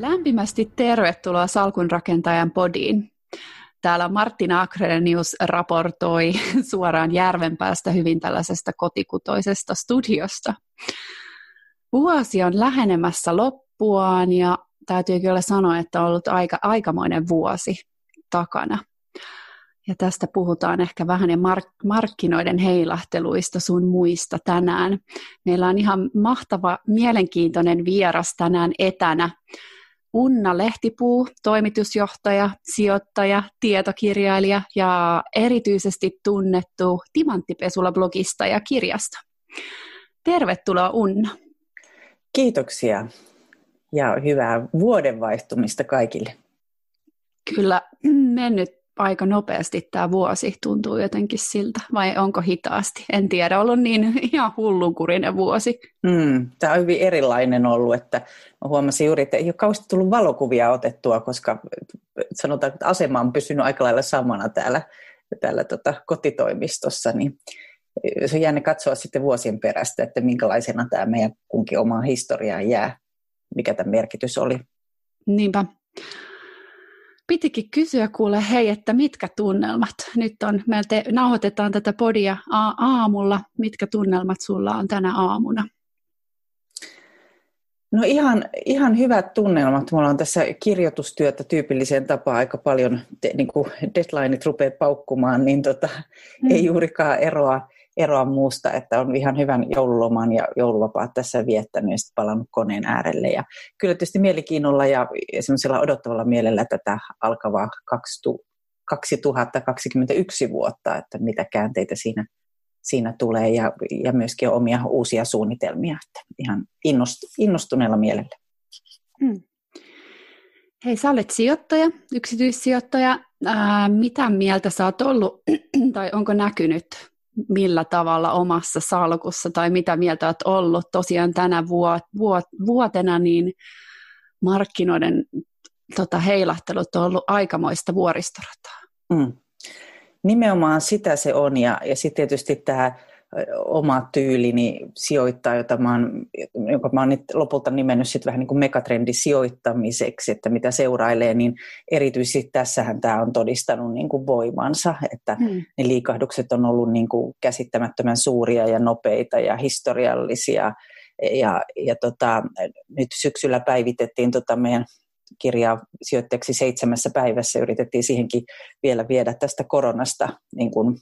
Lämpimästi tervetuloa Salkunrakentajan podiin. Täällä Martina Akrenius raportoi suoraan Järvenpäästä hyvin tällaisesta kotikutoisesta studiosta. Vuosi on lähenemässä loppuaan ja täytyy kyllä sanoa, että on ollut aika, aikamoinen vuosi takana. Ja tästä puhutaan ehkä vähän ja mark- markkinoiden heilahteluista sun muista tänään. Meillä on ihan mahtava, mielenkiintoinen vieras tänään etänä. Unna Lehtipuu, toimitusjohtaja, sijoittaja, tietokirjailija ja erityisesti tunnettu Timanttipesula-blogista ja kirjasta. Tervetuloa Unna. Kiitoksia ja hyvää vuodenvaihtumista kaikille. Kyllä mennyt aika nopeasti tämä vuosi, tuntuu jotenkin siltä, vai onko hitaasti? En tiedä, ollut niin ihan hullunkurinen vuosi. Mm, tämä on hyvin erilainen ollut, että huomasin juuri, että ei ole kauheasti tullut valokuvia otettua, koska sanotaan, että asema on pysynyt aika lailla samana täällä, täällä tota, kotitoimistossa, niin se on jännä katsoa sitten vuosien perästä, että minkälaisena tämä meidän kunkin oma historia jää, mikä tämä merkitys oli. Niinpä pitikin kysyä kuule, hei, että mitkä tunnelmat nyt on, me te, nauhoitetaan tätä podia a- aamulla, mitkä tunnelmat sulla on tänä aamuna? No ihan, ihan hyvät tunnelmat. Mulla on tässä kirjoitustyötä tyypilliseen tapaan aika paljon, te, niin kuin deadlineit rupeaa paukkumaan, niin tota, mm. ei juurikaan eroa eroa muusta, että on ihan hyvän joululoman ja jouluvapaat tässä viettänyt ja sitten palannut koneen äärelle. Ja kyllä tietysti mielenkiinnolla ja semmoisella odottavalla mielellä tätä alkavaa 2021 vuotta, että mitä käänteitä siinä, siinä tulee ja, ja myöskin omia uusia suunnitelmia, että ihan innost, innostuneella mielellä. Hmm. Hei, sä olet sijoittaja, yksityissijoittaja. Ää, mitä mieltä sä oot ollut tai onko näkynyt millä tavalla omassa salkussa tai mitä mieltä olet ollut. Tosiaan tänä vuot, vuot, vuotena niin markkinoiden tota, heilahtelut on ollut aikamoista vuoristorataa. Mm. Nimenomaan sitä se on ja, ja sitten tietysti tämä oma tyylini sijoittaa, jota mä oon, jonka mä oon nyt lopulta nimennyt sit vähän niin kuin megatrendisijoittamiseksi, että mitä seurailee, niin erityisesti tässähän tämä on todistanut niin kuin voimansa, että mm. ne liikahdukset on ollut niin kuin käsittämättömän suuria ja nopeita ja historiallisia. Ja, ja tota, nyt syksyllä päivitettiin tota meidän kirjaa sijoittajaksi seitsemässä päivässä. Yritettiin siihenkin vielä viedä tästä koronasta niin kuin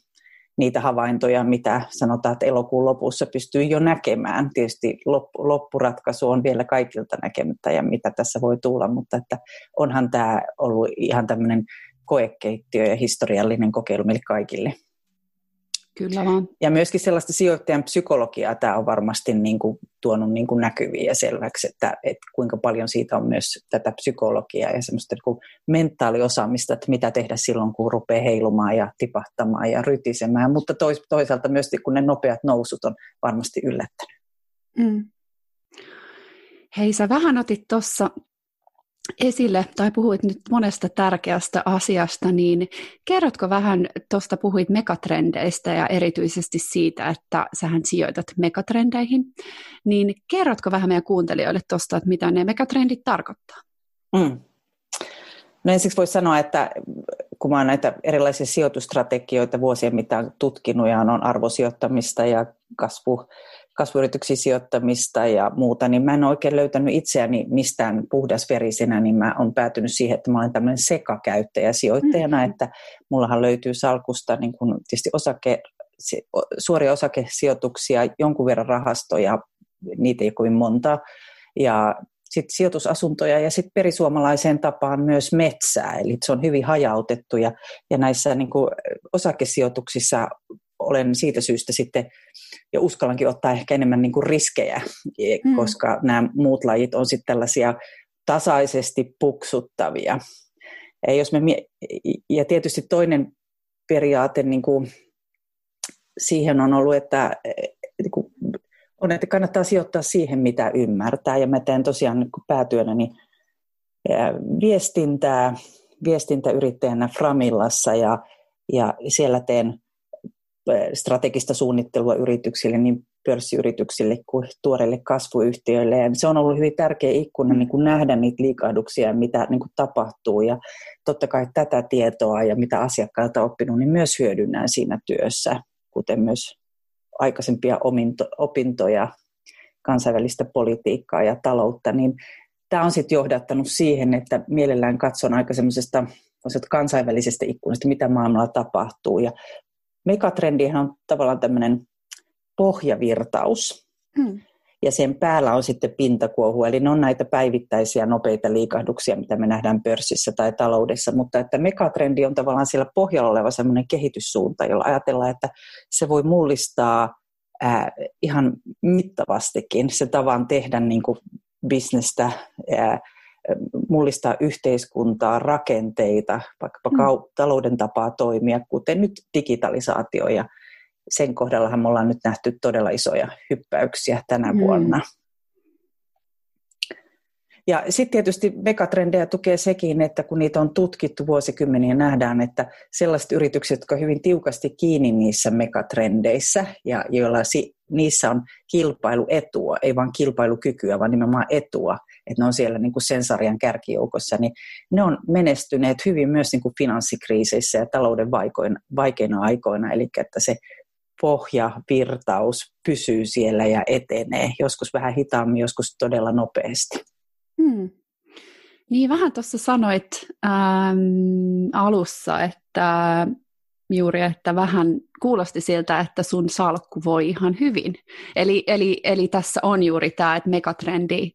niitä havaintoja, mitä sanotaan, että elokuun lopussa pystyy jo näkemään. Tietysti loppuratkaisu on vielä kaikilta näkemättä ja mitä tässä voi tulla, mutta että onhan tämä ollut ihan tämmöinen koekeittiö ja historiallinen kokeilu meille kaikille. Kyllä vaan. Ja myöskin sellaista sijoittajan psykologiaa tämä on varmasti niin kuin tuonut niin kuin näkyviin ja selväksi, että, että kuinka paljon siitä on myös tätä psykologiaa ja semmoista niin mentaaliosaamista, että mitä tehdä silloin, kun rupeaa heilumaan ja tipahtamaan ja rytisemään. Mutta toisaalta myös kun ne nopeat nousut on varmasti yllättänyt. Mm. Hei, sä vähän otit tuossa esille, tai puhuit nyt monesta tärkeästä asiasta, niin kerrotko vähän, tuosta puhuit megatrendeistä ja erityisesti siitä, että sähän sijoitat megatrendeihin, niin kerrotko vähän meidän kuuntelijoille tuosta, että mitä ne megatrendit tarkoittaa? Mm. No ensiksi voisi sanoa, että kun mä olen näitä erilaisia sijoitustrategioita vuosien mittaan tutkinut ja on arvosijoittamista ja kasvu, kasvuyrityksiin sijoittamista ja muuta, niin mä en oikein löytänyt itseäni mistään puhdasverisenä, niin mä olen päätynyt siihen, että mä olen tämmöinen sekakäyttäjä sijoittajana, mm-hmm. että mullahan löytyy salkusta niin kun tietysti osake, suoria osakesijoituksia, jonkun verran rahastoja, niitä ei kovin monta, ja sitten sijoitusasuntoja ja sitten perisuomalaiseen tapaan myös metsää, eli se on hyvin hajautettu ja, ja näissä niin kuin osakesijoituksissa olen siitä syystä sitten ja uskallankin ottaa ehkä enemmän niin kuin riskejä, mm. koska nämä muut lajit on sitten tällaisia tasaisesti puksuttavia. Ja, jos me, ja tietysti toinen periaate niin kuin siihen on ollut, että, niin kuin, on, että kannattaa sijoittaa siihen, mitä ymmärtää. Ja mä teen tosiaan niin päätyönäni viestintää, viestintäyrittäjänä Framillassa ja, ja siellä teen strategista suunnittelua yrityksille, niin pörssiyrityksille kuin tuoreille kasvuyhtiöille. Ja se on ollut hyvin tärkeä ikkuna niin kuin nähdä niitä liikahduksia, mitä niin kuin tapahtuu. Ja totta kai tätä tietoa ja mitä asiakkailta on oppinut, niin myös hyödynnän siinä työssä, kuten myös aikaisempia opintoja, kansainvälistä politiikkaa ja taloutta, niin tämä on sitten johdattanut siihen, että mielellään katson aika semmoisesta kansainvälisestä ikkunasta, mitä maailmalla tapahtuu. Ja megatrendihän on tavallaan tämmöinen pohjavirtaus. Hmm. Ja sen päällä on sitten pintakuohu, eli ne on näitä päivittäisiä nopeita liikahduksia, mitä me nähdään pörssissä tai taloudessa, mutta että megatrendi on tavallaan siellä pohjalla oleva semmoinen kehityssuunta, jolla ajatellaan, että se voi mullistaa ää, ihan mittavastikin se tavan tehdä niin kuin bisnestä, ää, mullistaa yhteiskuntaa, rakenteita, vaikkapa mm. kau- talouden tapaa toimia, kuten nyt digitalisaatio. Ja sen kohdallahan me ollaan nyt nähty todella isoja hyppäyksiä tänä mm. vuonna. Ja sitten tietysti megatrendejä tukee sekin, että kun niitä on tutkittu vuosikymmeniä, nähdään, että sellaiset yritykset, jotka hyvin tiukasti kiinni niissä megatrendeissä ja joilla si- niissä on kilpailuetua, ei vain kilpailukykyä, vaan nimenomaan etua, että ne on siellä niin kuin sen sarjan kärkijoukossa, niin ne on menestyneet hyvin myös niin kuin finanssikriiseissä ja talouden vaikeina, vaikeina aikoina, eli että se pohjavirtaus pysyy siellä ja etenee, joskus vähän hitaammin, joskus todella nopeasti. Hmm. Niin vähän tuossa sanoit ähm, alussa, että juuri, että vähän kuulosti siltä, että sun salkku voi ihan hyvin. Eli, eli, eli tässä on juuri tämä, että megatrendi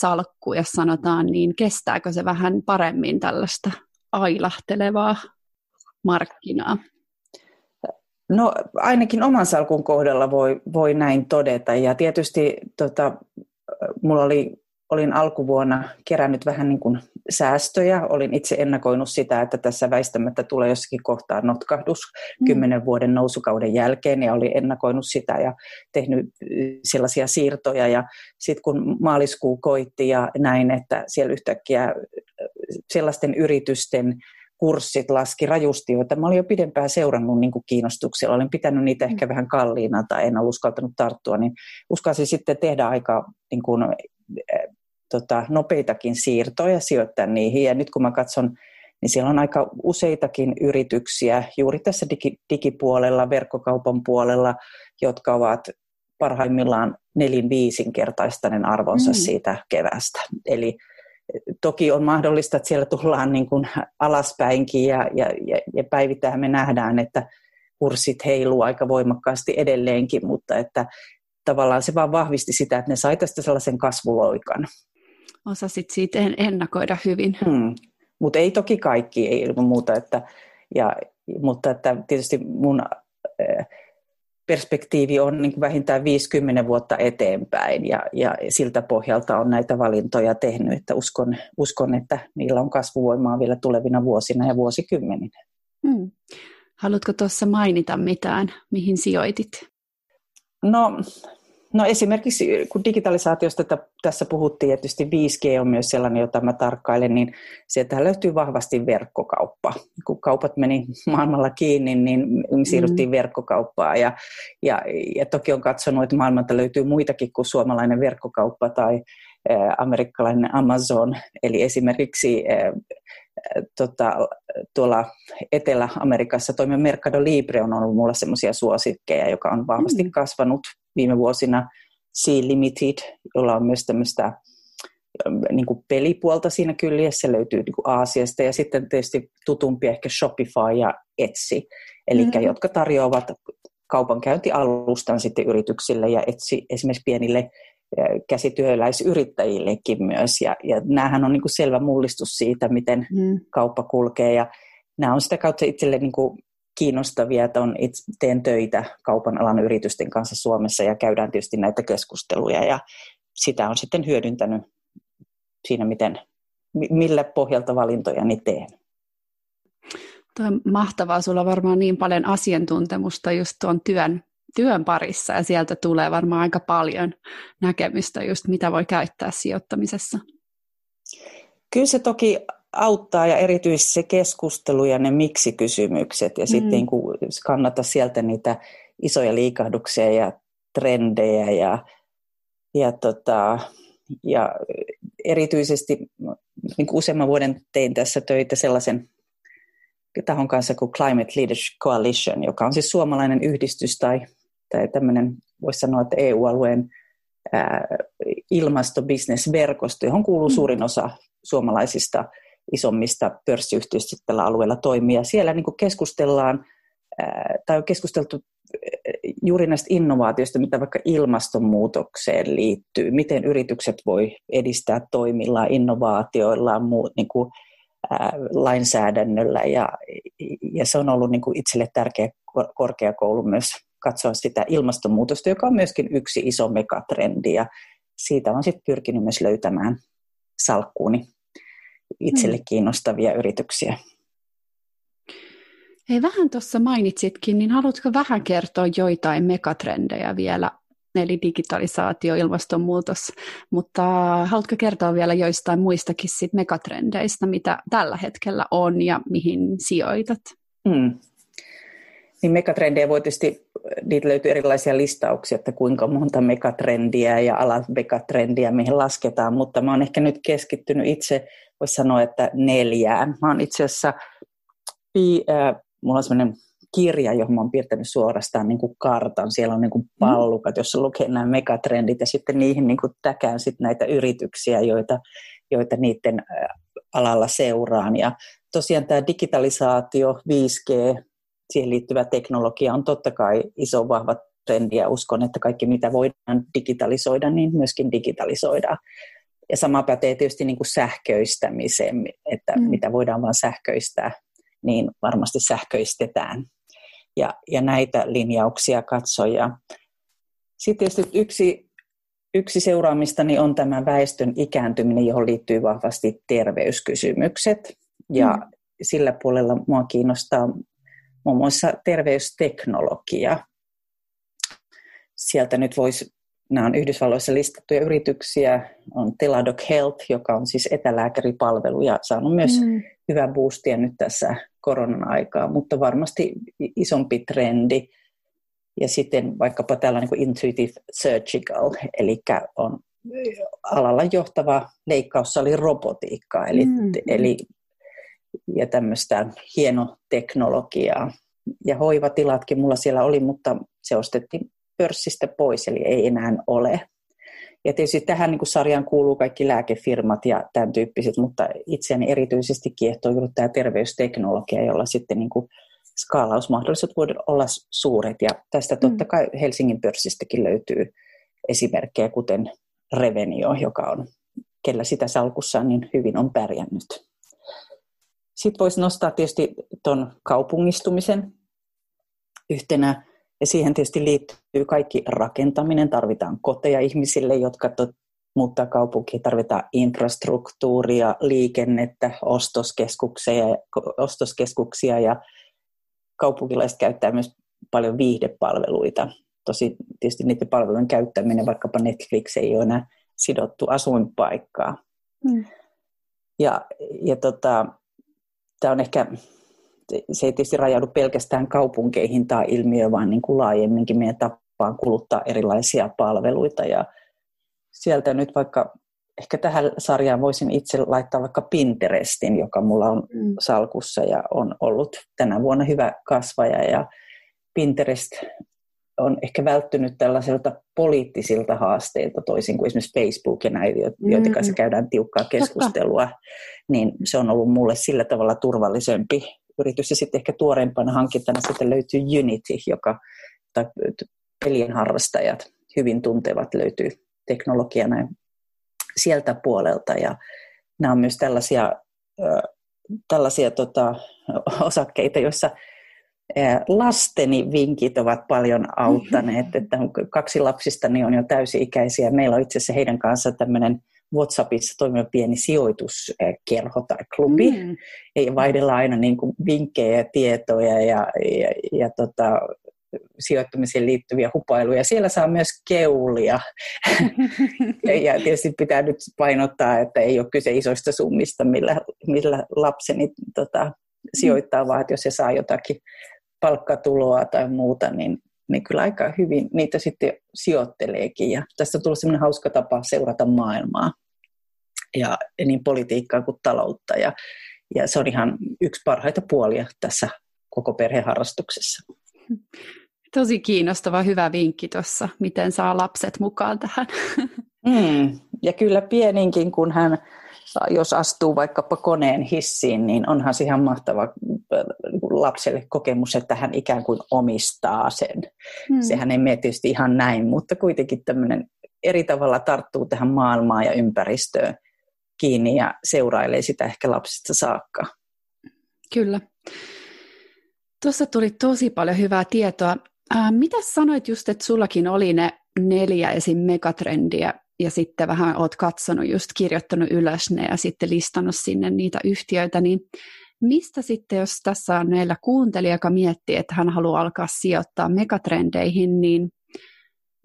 salkku, jos sanotaan, niin kestääkö se vähän paremmin tällaista ailahtelevaa markkinaa? No ainakin oman salkun kohdalla voi, voi näin todeta ja tietysti tota, mulla oli olin alkuvuonna kerännyt vähän niin kuin säästöjä. Olin itse ennakoinut sitä, että tässä väistämättä tulee jossakin kohtaa notkahdus mm. kymmenen vuoden nousukauden jälkeen ja olin ennakoinut sitä ja tehnyt sellaisia siirtoja. Ja sitten kun maaliskuu koitti ja näin, että siellä yhtäkkiä sellaisten yritysten kurssit laski rajusti, joita mä olin jo pidempään seurannut niin kuin kiinnostuksella. Olen pitänyt niitä ehkä mm. vähän kalliina tai en ole uskaltanut tarttua, niin uskalsin sitten tehdä aika niin kuin, tota, nopeitakin siirtoja sijoittaa niihin. Ja nyt kun mä katson, niin siellä on aika useitakin yrityksiä juuri tässä digi, digipuolella, verkkokaupan puolella, jotka ovat parhaimmillaan nelin viisinkertaistainen arvonsa mm. siitä kevästä. Eli toki on mahdollista, että siellä tullaan niin kuin alaspäinkin ja, ja, ja, ja päivittäin me nähdään, että kurssit heiluu aika voimakkaasti edelleenkin, mutta että tavallaan se vaan vahvisti sitä, että ne sai tästä sellaisen kasvuloikan osasit siitä ennakoida hyvin. Hmm. Mutta ei toki kaikki, ei ilman muuta. Että, ja, mutta että tietysti mun äh, perspektiivi on niin vähintään 50 vuotta eteenpäin ja, ja siltä pohjalta on näitä valintoja tehnyt, että uskon, uskon, että niillä on kasvuvoimaa vielä tulevina vuosina ja vuosikymmeninä. Hmm. Haluatko tuossa mainita mitään, mihin sijoitit? No No esimerkiksi kun digitalisaatiosta tässä puhuttiin, ja tietysti 5G on myös sellainen, jota mä tarkkailen, niin sieltä löytyy vahvasti verkkokauppa. Kun kaupat meni maailmalla kiinni, niin siirryttiin mm. verkkokauppaan. Ja, ja, ja toki on katsonut, että maailmalta löytyy muitakin kuin suomalainen verkkokauppa tai amerikkalainen Amazon. Eli esimerkiksi ä, tota, tuolla Etelä-Amerikassa toimiva Mercado Libre on ollut mulla semmoisia suosikkeja, joka on vahvasti mm. kasvanut viime vuosina. Sea Limited, jolla on myös tämmöistä niin kuin pelipuolta siinä kyljessä, löytyy niin kuin Aasiasta ja sitten tietysti tutumpi ehkä Shopify ja Etsy, eli mm-hmm. jotka tarjoavat kaupankäyntialustan sitten yrityksille ja Etsy esimerkiksi pienille käsityöläisyrittäjillekin myös. Ja, ja näähän on niin kuin selvä mullistus siitä, miten mm. kauppa kulkee. Ja nämä on sitä kautta itselle niin kuin kiinnostavia, että on itse, teen töitä kaupan alan yritysten kanssa Suomessa ja käydään tietysti näitä keskusteluja. Ja sitä on sitten hyödyntänyt siinä, miten, millä pohjalta valintoja niin teen. Tuo on mahtavaa, sulla on varmaan niin paljon asiantuntemusta just tuon työn työn parissa ja sieltä tulee varmaan aika paljon näkemystä just mitä voi käyttää sijoittamisessa. Kyllä se toki auttaa ja erityisesti se keskustelu ja ne miksi-kysymykset ja mm. sitten niin kannata sieltä niitä isoja liikahduksia ja trendejä ja, ja, tota, ja erityisesti niin kuin useamman vuoden tein tässä töitä sellaisen tahon kanssa kuin Climate Leadership Coalition, joka on siis suomalainen yhdistys tai, tai tämmöinen, voisi sanoa, että EU-alueen ilmastobisnesverkosto, johon kuuluu mm. suurin osa suomalaisista isommista pörssiyhtiöistä tällä alueella toimia. Siellä niin kuin keskustellaan, tai on keskusteltu juuri näistä innovaatioista, mitä vaikka ilmastonmuutokseen liittyy, miten yritykset voi edistää toimillaan, innovaatioillaan, muu, niin kuin, ää, lainsäädännöllä ja, ja se on ollut niin kuin itselle tärkeä korkeakoulu myös katsoa sitä ilmastonmuutosta, joka on myöskin yksi iso megatrendi ja siitä on sitten pyrkinyt myös löytämään salkkuuni itselle hmm. kiinnostavia yrityksiä. Hei, vähän tuossa mainitsitkin, niin haluatko vähän kertoa joitain megatrendejä vielä, eli digitalisaatio, ilmastonmuutos, mutta haluatko kertoa vielä joistain muistakin sit megatrendeistä, mitä tällä hetkellä on ja mihin sijoitat? Hmm. Niin megatrendejä voi tietysti, niitä löytyy erilaisia listauksia, että kuinka monta megatrendiä ja alat megatrendiä, mihin lasketaan, mutta mä oon ehkä nyt keskittynyt itse, voisi sanoa, että neljään. Mä oon itse asiassa, äh, mulla on sellainen kirja, johon mä oon piirtänyt suorastaan niin kuin kartan. Siellä on niin kuin mm. pallukat, jossa lukee nämä megatrendit ja sitten niihin niin kuin täkään sitten näitä yrityksiä, joita, joita niiden alalla seuraan. Ja tosiaan tämä digitalisaatio, 5G, siihen liittyvä teknologia on totta kai iso vahva trendi ja uskon, että kaikki mitä voidaan digitalisoida, niin myöskin digitalisoidaan. Ja sama pätee tietysti niin kuin sähköistämiseen, että mm. mitä voidaan vain sähköistää, niin varmasti sähköistetään. Ja, ja näitä linjauksia katsoja. Sitten tietysti yksi, yksi seuraamistani on tämä väestön ikääntyminen, johon liittyy vahvasti terveyskysymykset. Ja mm. sillä puolella mua kiinnostaa muun muassa terveysteknologia. Sieltä nyt voisi, nämä on Yhdysvalloissa listattuja yrityksiä, on Teladoc Health, joka on siis etälääkäripalvelu ja saanut myös mm. hyvää boostia nyt tässä koronan aikaa, mutta varmasti isompi trendi. Ja sitten vaikkapa tällainen kuin Intuitive Surgical, eli on alalla johtava leikkaussali robotiikkaa, eli, mm. eli ja tämmöistä hienoteknologiaa. Ja hoivatilatkin mulla siellä oli, mutta se ostettiin pörssistä pois, eli ei enää ole. Ja tietysti tähän niin sarjaan kuuluu kaikki lääkefirmat ja tämän tyyppiset, mutta itseäni erityisesti kiehtoo juuri tämä terveysteknologia, jolla sitten niin kuin skaalausmahdollisuudet voivat olla suuret. Ja tästä totta mm. kai Helsingin pörssistäkin löytyy esimerkkejä, kuten Revenio, joka on, kellä sitä salkussaan niin hyvin on pärjännyt. Sitten voisi nostaa tietysti tuon kaupungistumisen yhtenä, ja siihen tietysti liittyy kaikki rakentaminen. Tarvitaan koteja ihmisille, jotka tot, muuttaa kaupunkiin. Tarvitaan infrastruktuuria, liikennettä, ostoskeskuksia, ostoskeskuksia ja kaupunkilaiset käyttää myös paljon viihdepalveluita. Tosi tietysti niiden palvelujen käyttäminen, vaikkapa Netflix ei ole enää sidottu asuinpaikkaa. Mm. Ja, ja tota, tämä on ehkä, se ei tietysti rajaudu pelkästään kaupunkeihin tai ilmiö, vaan niin kuin laajemminkin meidän tapaan kuluttaa erilaisia palveluita. Ja sieltä nyt vaikka, ehkä tähän sarjaan voisin itse laittaa vaikka Pinterestin, joka mulla on mm. salkussa ja on ollut tänä vuonna hyvä kasvaja. Ja Pinterest on ehkä välttynyt tällaiselta poliittisilta haasteilta, toisin kuin esimerkiksi Facebook ja näitä, joiden kanssa mm. käydään tiukkaa keskustelua, niin se on ollut mulle sillä tavalla turvallisempi yritys. Ja sitten ehkä tuoreempana hankintana sitten löytyy Unity, joka tai pelien harrastajat hyvin tuntevat, löytyy teknologiana sieltä puolelta. Ja nämä on myös tällaisia, tällaisia tota, osakkeita, joissa lasteni vinkit ovat paljon auttaneet, että kaksi lapsistani on jo täysi-ikäisiä. Meillä on itse asiassa heidän kanssa tämmöinen WhatsAppissa toimiva pieni sijoituskerho tai klubi. Mm. Ja vaihdellaan aina niin kuin vinkkejä ja tietoja ja, ja, ja tota, sijoittamiseen liittyviä hupailuja. Siellä saa myös keulia. ja tietysti pitää nyt painottaa, että ei ole kyse isoista summista, millä, millä lapseni tota, sijoittaa, vaan että jos se saa jotakin palkkatuloa tai muuta, niin niin kyllä aika hyvin niitä sitten sijoitteleekin. Ja tästä on tullut sellainen hauska tapa seurata maailmaa ja niin politiikkaa kuin taloutta. Ja, ja se on ihan yksi parhaita puolia tässä koko perheharrastuksessa. Tosi kiinnostava, hyvä vinkki tuossa, miten saa lapset mukaan tähän. Mm, ja kyllä pieninkin, kun hän, jos astuu vaikkapa koneen hissiin, niin onhan se ihan mahtava äh, lapselle kokemus, että hän ikään kuin omistaa sen. Mm. Sehän ei mene tietysti ihan näin, mutta kuitenkin tämmöinen eri tavalla tarttuu tähän maailmaan ja ympäristöön kiinni ja seurailee sitä ehkä lapsista saakka. Kyllä. Tuossa tuli tosi paljon hyvää tietoa. Äh, mitä sanoit just, että sullakin oli ne neljä esim. megatrendiä ja sitten vähän oot katsonut, just kirjoittanut ylös ne ja sitten listannut sinne niitä yhtiöitä, niin mistä sitten, jos tässä on meillä kuuntelija, joka miettii, että hän haluaa alkaa sijoittaa megatrendeihin, niin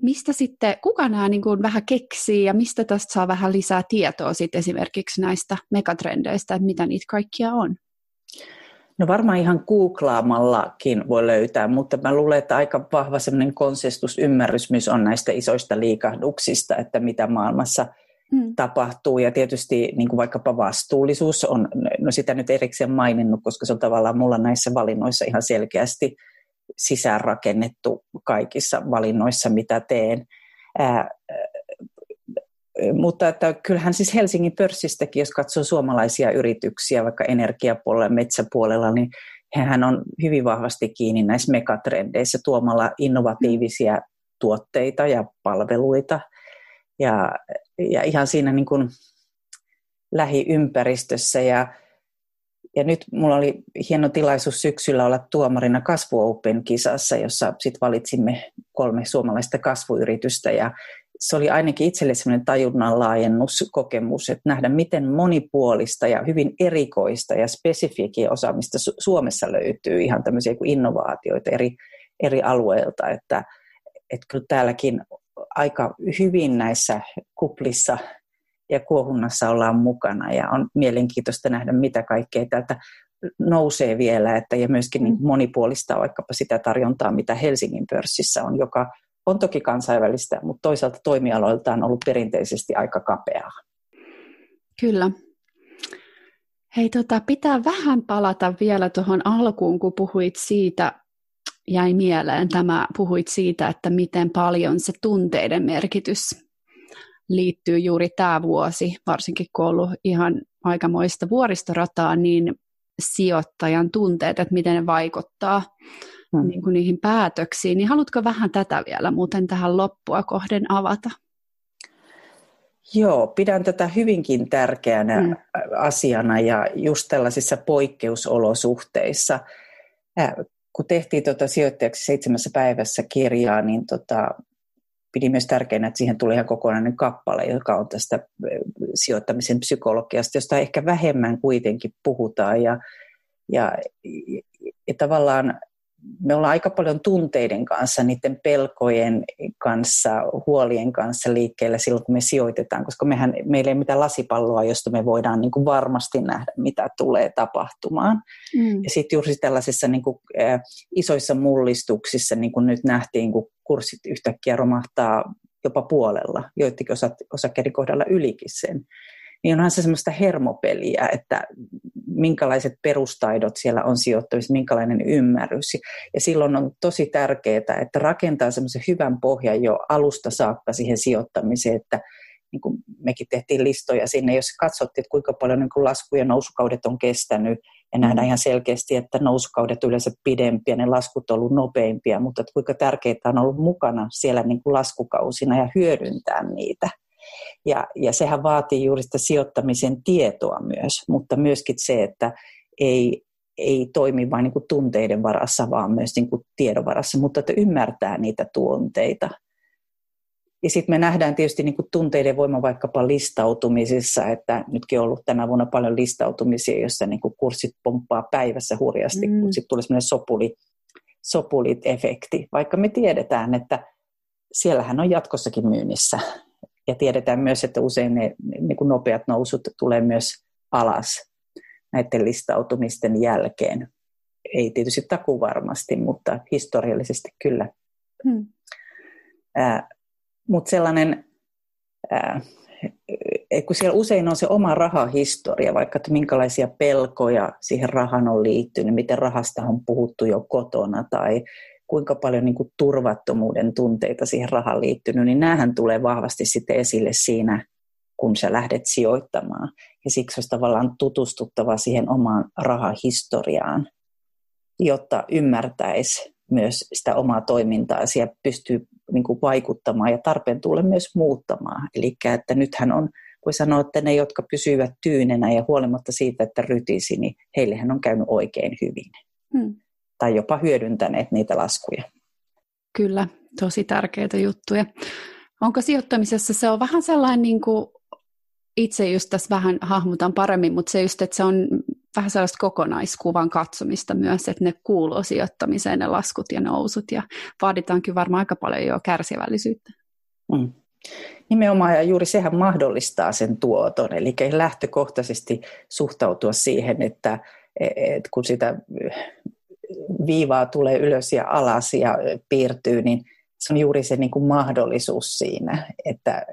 mistä sitten, kuka nämä niin kuin vähän keksii ja mistä tästä saa vähän lisää tietoa sitten esimerkiksi näistä megatrendeistä, että mitä niitä kaikkia on? No varmaan ihan googlaamallakin voi löytää, mutta mä luulen, että aika vahva semmoinen konsensusymmärrys myös on näistä isoista liikahduksista, että mitä maailmassa hmm. tapahtuu. Ja tietysti niin kuin vaikkapa vastuullisuus on, no sitä nyt erikseen maininnut, koska se on tavallaan mulla näissä valinnoissa ihan selkeästi sisäänrakennettu kaikissa valinnoissa, mitä teen. Ää, mutta että kyllähän siis Helsingin pörssistäkin, jos katsoo suomalaisia yrityksiä, vaikka energiapuolella metsäpuolella, niin hän on hyvin vahvasti kiinni näissä megatrendeissä tuomalla innovatiivisia tuotteita ja palveluita. Ja, ja ihan siinä niin kuin lähiympäristössä. Ja, ja nyt mulla oli hieno tilaisuus syksyllä olla tuomarina Kasvu Open-kisassa, jossa sit valitsimme kolme suomalaista kasvuyritystä. Ja se oli ainakin itselle sellainen tajunnan laajennuskokemus, että nähdä miten monipuolista ja hyvin erikoista ja spesifiikiä osaamista Su- Suomessa löytyy, ihan tämmöisiä kuin innovaatioita eri, eri alueilta, että, että kyllä täälläkin aika hyvin näissä kuplissa ja kuohunnassa ollaan mukana ja on mielenkiintoista nähdä, mitä kaikkea täältä nousee vielä että, ja myöskin niin monipuolista vaikkapa sitä tarjontaa, mitä Helsingin pörssissä on, joka on toki kansainvälistä, mutta toisaalta toimialoiltaan on ollut perinteisesti aika kapeaa. Kyllä. Hei, tota, pitää vähän palata vielä tuohon alkuun, kun puhuit siitä, jäi mieleen tämä, puhuit siitä, että miten paljon se tunteiden merkitys liittyy juuri tämä vuosi, varsinkin kun on ollut ihan aikamoista vuoristorataa, niin sijoittajan tunteet, että miten ne vaikuttaa hmm. niin kuin niihin päätöksiin, niin haluatko vähän tätä vielä muuten tähän loppua kohden avata? Joo, pidän tätä hyvinkin tärkeänä hmm. asiana ja just tällaisissa poikkeusolosuhteissa. Äh, kun tehtiin tuota sijoittajaksi seitsemässä päivässä kirjaa, niin tota, pidin myös tärkeänä, että siihen tuli ihan kokonainen kappale, joka on tästä sijoittamisen psykologiasta, josta ehkä vähemmän kuitenkin puhutaan. Ja, ja, ja tavallaan me ollaan aika paljon tunteiden kanssa, niiden pelkojen kanssa, huolien kanssa liikkeellä silloin, kun me sijoitetaan, koska mehän, meillä ei mitään lasipalloa, josta me voidaan niin kuin varmasti nähdä, mitä tulee tapahtumaan. Mm. Ja sitten juuri tällaisissa niin kuin, äh, isoissa mullistuksissa, niin kuin nyt nähtiin, kun kurssit yhtäkkiä romahtaa jopa puolella, joidenkin osakkeiden kohdalla ylikin sen, niin onhan se semmoista hermopeliä, että minkälaiset perustaidot siellä on sijoittamissa, minkälainen ymmärrys. Ja silloin on tosi tärkeää, että rakentaa semmoisen hyvän pohjan jo alusta saakka siihen sijoittamiseen, että niin kuin mekin tehtiin listoja sinne, jos katsottiin, että kuinka paljon niin kuin lasku- ja nousukaudet on kestänyt, ja nähdään ihan selkeästi, että nousukaudet yleensä pidempiä, ne laskut on ollut nopeimpia, mutta että kuinka tärkeää on ollut mukana siellä niin kuin laskukausina ja hyödyntää niitä. Ja, ja sehän vaatii juuri sitä sijoittamisen tietoa myös, mutta myöskin se, että ei, ei toimi vain niin tunteiden varassa, vaan myös niin kuin tiedon varassa, mutta että ymmärtää niitä tunteita. Ja sitten me nähdään tietysti niin tunteiden voima vaikkapa listautumisissa, että nytkin on ollut tänä vuonna paljon listautumisia, joissa niin kurssit pomppaa päivässä hurjasti, mm. kun sitten tulee semmoinen sopuli, sopulit-efekti, vaikka me tiedetään, että siellähän on jatkossakin myynnissä ja tiedetään myös, että usein ne niin kuin nopeat nousut tulee myös alas näiden listautumisten jälkeen. Ei tietysti taku varmasti, mutta historiallisesti kyllä Hmm. Äh, Mutta sellainen, äh, kun siellä usein on se oma rahahistoria, vaikka että minkälaisia pelkoja siihen rahan on liittynyt, miten rahasta on puhuttu jo kotona tai kuinka paljon niin kuin turvattomuuden tunteita siihen rahaan liittynyt, niin näähän tulee vahvasti sitten esille siinä, kun sä lähdet sijoittamaan. Ja siksi olisi tavallaan tutustuttava siihen omaan rahahistoriaan, jotta ymmärtäisi myös sitä omaa toimintaa ja pystyy niin kuin vaikuttamaan ja tarpeen tulle myös muuttamaan. Eli että nythän on, voi sanoa, että ne, jotka pysyvät tyynenä ja huolimatta siitä, että rytisi, niin heillehän on käynyt oikein hyvin. Hmm. Tai jopa hyödyntäneet niitä laskuja. Kyllä, tosi tärkeitä juttuja. Onko sijoittamisessa se on vähän sellainen, niin kuin itse just tässä vähän hahmotan paremmin, mutta se just, että se on vähän sellaista kokonaiskuvan katsomista myös, että ne kuuluu sijoittamiseen, ne laskut ja nousut, ja vaaditaankin varmaan aika paljon jo kärsivällisyyttä. Mm. Nimenomaan, ja juuri sehän mahdollistaa sen tuoton, eli lähtökohtaisesti suhtautua siihen, että, että kun sitä viivaa tulee ylös ja alas ja piirtyy, niin se on juuri se niin kuin mahdollisuus siinä, että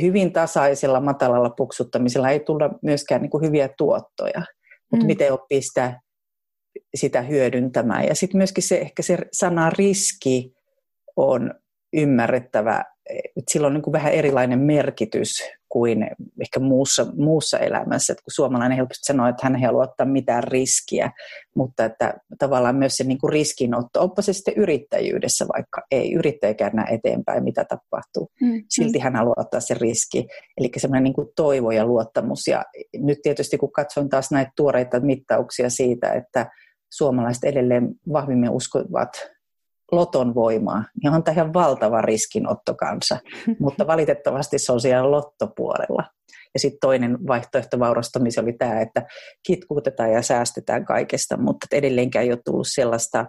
hyvin tasaisella, matalalla puksuttamisella ei tulla myöskään niin kuin hyviä tuottoja, mutta mm. miten oppii sitä, sitä hyödyntämään. Ja sitten myöskin se, ehkä se sana riski on ymmärrettävä, että sillä on niin kuin vähän erilainen merkitys kuin ehkä muussa, muussa elämässä. Että kun suomalainen helposti sanoo, että hän ei halua ottaa mitään riskiä, mutta että tavallaan myös se niin kuin riskinotto, oppa se sitten yrittäjyydessä, vaikka ei yrittäjäkään näe eteenpäin, mitä tapahtuu. Mm. Silti hän haluaa ottaa sen riski. Eli semmoinen niin kuin toivo ja luottamus. Ja nyt tietysti kun katson taas näitä tuoreita mittauksia siitä, että suomalaiset edelleen vahvimmin uskovat loton voimaa, niin on tämä ihan valtava riskinotto kanssa, mutta valitettavasti se on siellä lottopuolella. Ja sitten toinen vaihtoehto vaurastamisessa oli tämä, että kitkuutetaan ja säästetään kaikesta, mutta edelleenkään ei ole tullut sellaista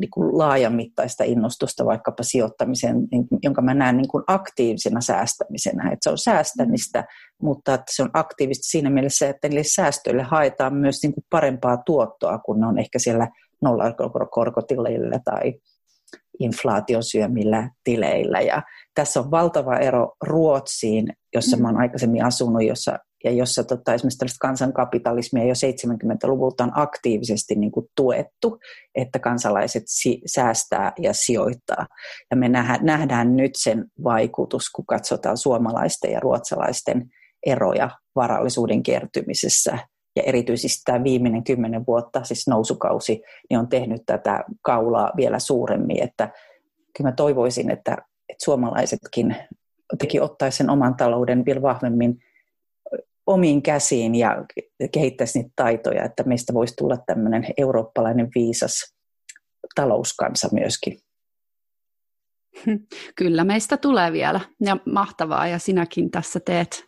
niin kuin laajamittaista innostusta vaikkapa sijoittamiseen, jonka mä näen niin kuin aktiivisena säästämisenä. Että se on säästämistä, mutta että se on aktiivista siinä mielessä, että niille säästöille haetaan myös niin kuin parempaa tuottoa, kun ne on ehkä siellä nollakorkotileillä tai inflaation syömillä tileillä. Ja tässä on valtava ero Ruotsiin, jossa mä olen aikaisemmin asunut, jossa, ja jossa tota, esimerkiksi tällaista kansankapitalismia jo 70-luvulta on aktiivisesti niin kuin tuettu, että kansalaiset si- säästää ja sijoittaa. Ja me nähdään nyt sen vaikutus, kun katsotaan suomalaisten ja ruotsalaisten eroja varallisuuden kertymisessä ja erityisesti tämä viimeinen kymmenen vuotta, siis nousukausi, niin on tehnyt tätä kaulaa vielä suuremmin, että kyllä mä toivoisin, että, että suomalaisetkin teki ottaisi sen oman talouden vielä vahvemmin omiin käsiin ja kehittäisi niitä taitoja, että meistä voisi tulla tämmöinen eurooppalainen viisas talouskansa myöskin. Kyllä meistä tulee vielä ja mahtavaa ja sinäkin tässä teet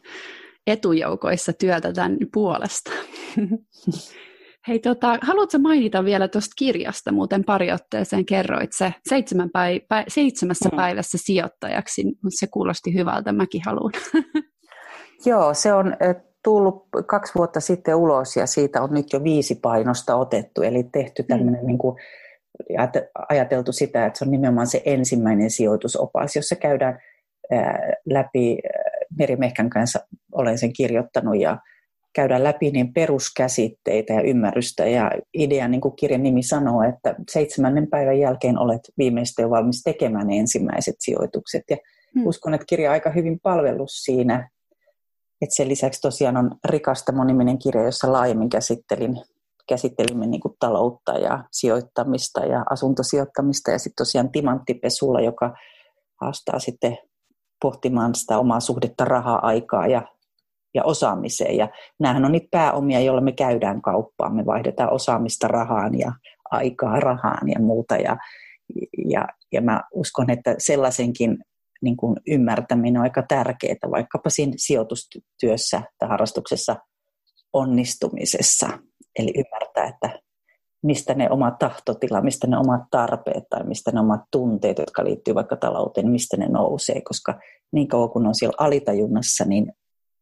etujoukoissa työtä tämän puolesta. Hei, tota, haluatko mainita vielä tuosta kirjasta, muuten pari otteeseen kerroit se seitsemän päivä, seitsemässä mm. päivässä sijoittajaksi, mutta se kuulosti hyvältä, mäkin haluan. Joo, se on tullut kaksi vuotta sitten ulos ja siitä on nyt jo viisi painosta otettu, eli tehty tämmöinen mm. niin kuin, ajateltu sitä, että se on nimenomaan se ensimmäinen sijoitusopas, jossa käydään läpi Meri Mehkän kanssa olen sen kirjoittanut ja käydään läpi niin peruskäsitteitä ja ymmärrystä. Ja idea, niin kuin kirjan nimi sanoo, että seitsemännen päivän jälkeen olet viimeistä jo valmis tekemään ensimmäiset sijoitukset. Ja hmm. uskon, että kirja on aika hyvin palvellut siinä. Että sen lisäksi tosiaan on rikasta moniminen kirja, jossa laajemmin käsittelin, käsittelimme niin kuin taloutta ja sijoittamista ja asuntosijoittamista. Ja sitten tosiaan Timanttipesulla, joka haastaa sitten pohtimaan sitä omaa suhdetta rahaa-aikaa ja, ja osaamiseen. Ja näähän on niitä pääomia, joilla me käydään kauppaan. Me vaihdetaan osaamista rahaan ja aikaa rahaan ja muuta. Ja, ja, ja mä uskon, että sellaisenkin niin kuin ymmärtäminen on aika tärkeää, vaikkapa siinä sijoitustyössä tai harrastuksessa onnistumisessa. Eli ymmärtää, että mistä ne oma tahtotila, mistä ne omat tarpeet tai mistä ne omat tunteet, jotka liittyy vaikka talouteen, mistä ne nousee, koska niin kauan kun on siellä alitajunnassa, niin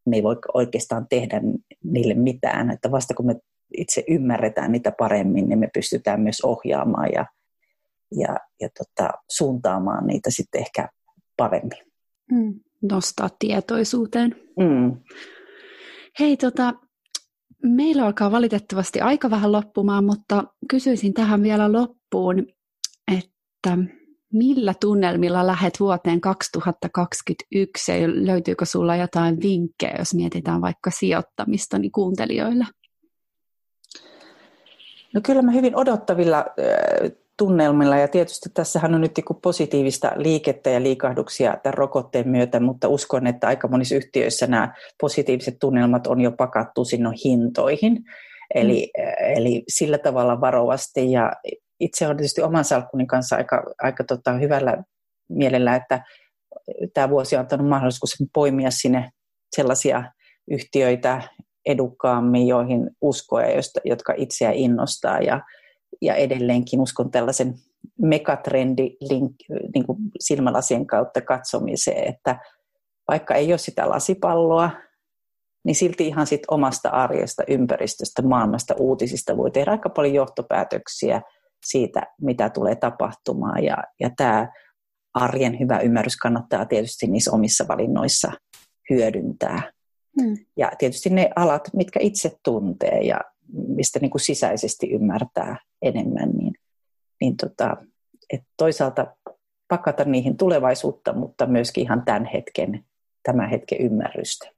me ei voi oikeastaan tehdä niille mitään, että vasta kun me itse ymmärretään niitä paremmin, niin me pystytään myös ohjaamaan ja, ja, ja tota, suuntaamaan niitä sitten ehkä paremmin. Mm, nostaa tietoisuuteen. Mm. Hei, tota, meillä alkaa valitettavasti aika vähän loppumaan, mutta kysyisin tähän vielä loppuun, että millä tunnelmilla lähet vuoteen 2021 ja löytyykö sulla jotain vinkkejä, jos mietitään vaikka sijoittamista niin kuuntelijoille? No kyllä mä hyvin odottavilla tunnelmilla ja tietysti tässähän on nyt positiivista liikettä ja liikahduksia tämän rokotteen myötä, mutta uskon, että aika monissa yhtiöissä nämä positiiviset tunnelmat on jo pakattu sinne hintoihin. Eli, mm. eli sillä tavalla varovasti ja itse olen tietysti oman salkkuni kanssa aika, aika tota, hyvällä mielellä, että tämä vuosi on antanut mahdollisuus poimia sinne sellaisia yhtiöitä edukkaammin, joihin uskoa, jotka itseä innostaa ja, ja edelleenkin uskon tällaisen megatrendi link, niin kuin silmälasien kautta katsomiseen, että vaikka ei ole sitä lasipalloa, niin silti ihan sit omasta arjesta, ympäristöstä, maailmasta, uutisista voi tehdä aika paljon johtopäätöksiä siitä, mitä tulee tapahtumaan. Ja, ja tämä arjen hyvä ymmärrys kannattaa tietysti niissä omissa valinnoissa hyödyntää. Hmm. Ja tietysti ne alat, mitkä itse tuntee ja mistä niin kuin sisäisesti ymmärtää enemmän, niin, niin tota, et toisaalta pakata niihin tulevaisuutta, mutta myöskin ihan tämän hetken, tämän hetken ymmärrystä.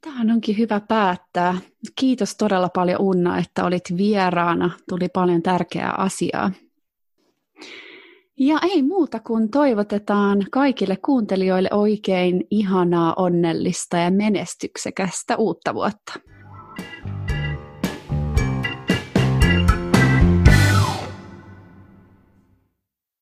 Tähän onkin hyvä päättää. Kiitos todella paljon Unna, että olit vieraana. Tuli paljon tärkeää asiaa. Ja ei muuta kuin toivotetaan kaikille kuuntelijoille oikein ihanaa, onnellista ja menestyksekästä uutta vuotta.